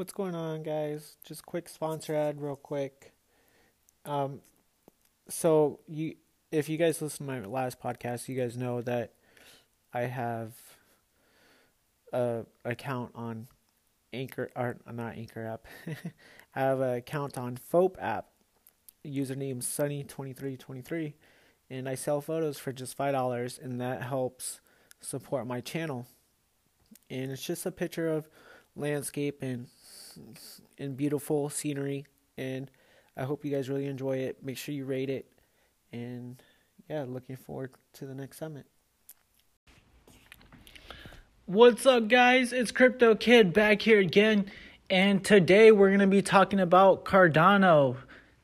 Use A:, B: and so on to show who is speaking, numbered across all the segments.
A: What's going on, guys? Just quick sponsor ad, real quick. Um, so you, if you guys listen to my last podcast, you guys know that I have a account on Anchor, or not Anchor app. I have an account on Foap app. Username Sunny2323, and I sell photos for just five dollars, and that helps support my channel. And it's just a picture of landscape and and beautiful scenery. And I hope you guys really enjoy it. Make sure you rate it. And yeah, looking forward to the next summit.
B: What's up, guys? It's Crypto Kid back here again. And today we're going to be talking about Cardano.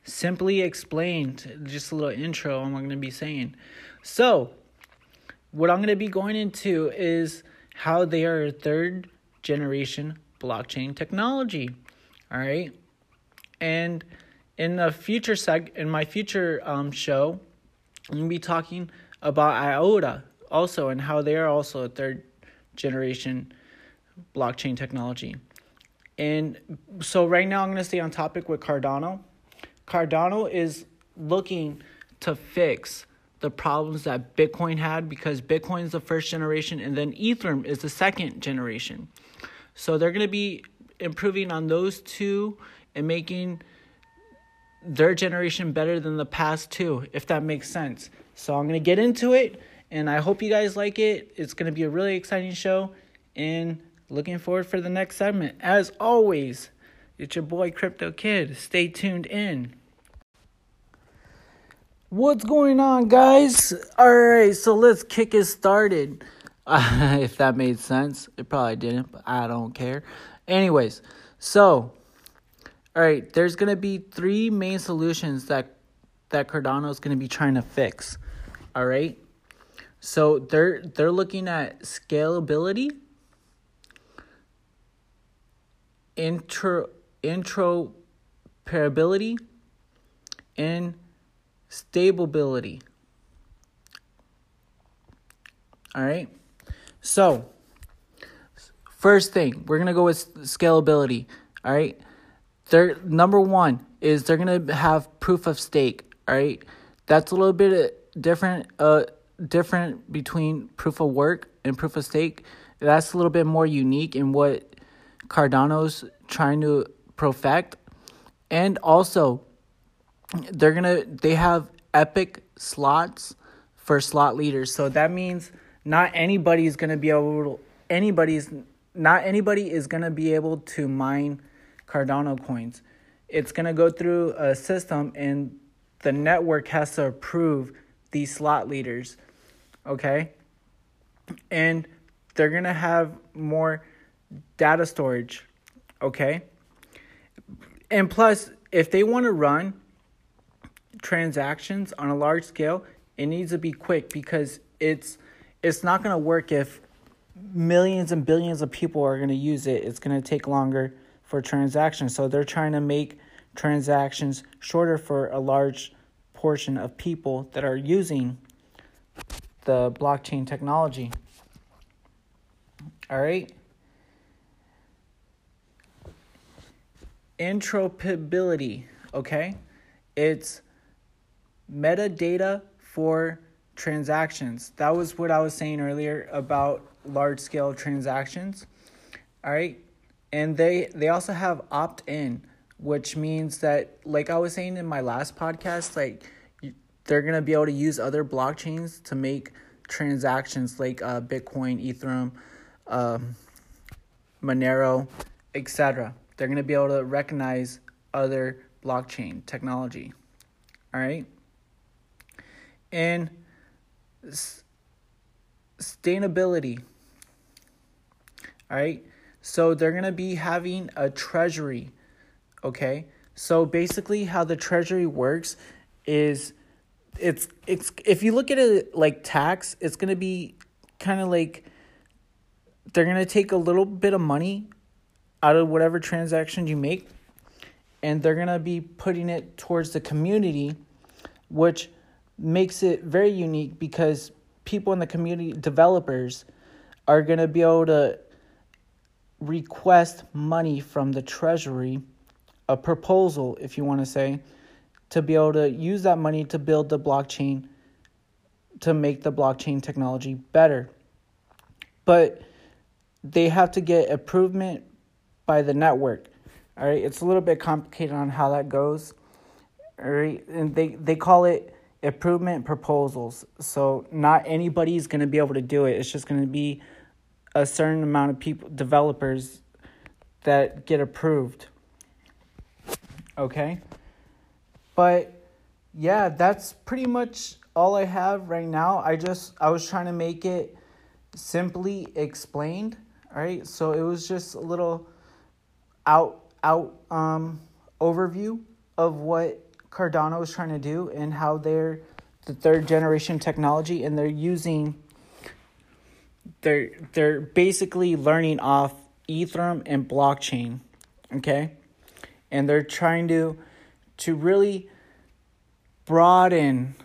B: Simply explained, just a little intro I'm going to be saying. So, what I'm going to be going into is how they are a third generation blockchain technology. All right. And in the future seg in my future um, show, I'm gonna be talking about IOTA also and how they are also a third generation blockchain technology. And so right now I'm gonna stay on topic with Cardano. Cardano is looking to fix the problems that Bitcoin had because Bitcoin is the first generation and then Ethereum is the second generation. So they're going to be improving on those two and making their generation better than the past two, if that makes sense. So I'm going to get into it and I hope you guys like it. It's going to be a really exciting show and looking forward for the next segment. As always, it's your boy Crypto Kid. Stay tuned in. What's going on, guys? All right, so let's kick it started. If that made sense, it probably didn't, but I don't care. Anyways, so all right, there's gonna be three main solutions that that Cardano is gonna be trying to fix. All right, so they're they're looking at scalability, intro interoperability, and stability. All right. So, first thing, we're going to go with scalability. All right. They're, number one is they're going to have proof of stake. All right. That's a little bit different, uh, different between proof of work and proof of stake. That's a little bit more unique in what Cardano's trying to perfect. And also, they're gonna they have epoch slots for slot leaders. So that means not anybody is gonna be able to anybody's not anybody is gonna be able to mine Cardano coins. It's gonna go through a system and the network has to approve these slot leaders. Okay? And they're gonna have more data storage. Okay? And plus, if they want to run transactions on a large scale, it needs to be quick because it's it's not going to work if millions and billions of people are going to use it. It's going to take longer for transactions. So they're trying to make transactions shorter for a large portion of people that are using the blockchain technology. All right. Interoperability, okay? It's metadata for transactions. That was what I was saying earlier about large scale transactions. All right. And they they also have opt-in, which means that like I was saying in my last podcast, like they're going to be able to use other blockchains to make transactions like uh, Bitcoin, Ethereum, um, Monero, etc. They're going to be able to recognize other blockchain technology. All right and sustainability. All right. So they're going to be having a treasury. Okay. So basically, how the treasury works is it's it's if you look at it like tax, it's going to be kind of like they're going to take a little bit of money out of whatever transaction you make and they're going to be putting it towards the community which makes it very unique because people in the community, developers, are going to be able to request money from the treasury, a proposal, if you want to say, to be able to use that money to build the blockchain to make the blockchain technology better. But they have to get improvement by the network. All right, it's a little bit complicated on how that goes. All right, and they they call it improvement proposals. So not anybody's going to be able to do it. It's just going to be a certain amount of people developers that get approved. Okay? But yeah, that's pretty much all I have right now. I just I was trying to make it simply explained, all right? So it was just a little out out um overview of what Cardano is trying to do and how they're the third generation technology and they're using they're they're basically learning off Ethereum and blockchain, okay? And they're trying to to really broaden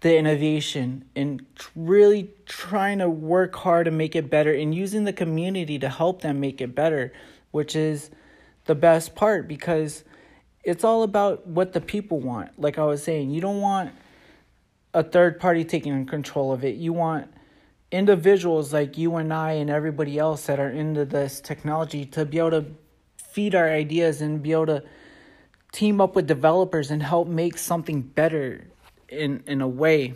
B: the innovation and really trying to work hard to make it better and using the community to help them make it better, which is the best part because it's all about what the people want. Like I was saying, you don't want a third party taking control of it. You want individuals like you and I and everybody else that are into this technology to be able to feed our ideas and be able to team up with developers and help make something better in in a way.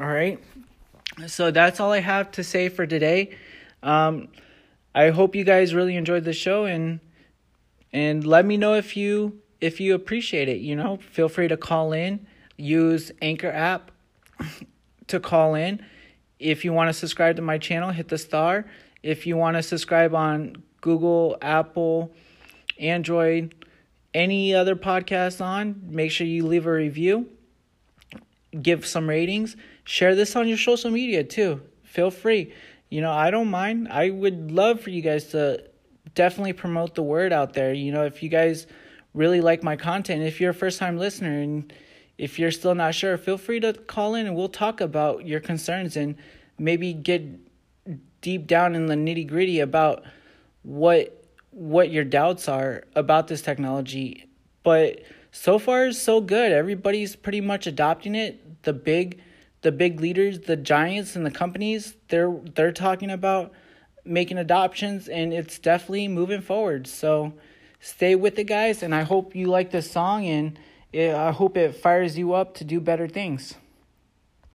B: All right. So that's all I have to say for today. Um, I hope you guys really enjoyed the show and and let me know if you if you appreciate it, you know, feel free to call in, use Anchor app to call in. If you want to subscribe to my channel, hit the star. If you want to subscribe on Google, Apple, Android, any other podcast on, make sure you leave a review, give some ratings, share this on your social media too. Feel free. You know, I don't mind. I would love for you guys to definitely promote the word out there. You know, if you guys really like my content. If you're a first time listener and if you're still not sure, feel free to call in and we'll talk about your concerns and maybe get deep down in the nitty gritty about what what your doubts are about this technology. But so far so good. Everybody's pretty much adopting it. The big the big leaders, the giants and the companies, they're they're talking about making adoptions and it's definitely moving forward. So stay with it, guys. And I hope you like this song and I hope it fires you up to do better things.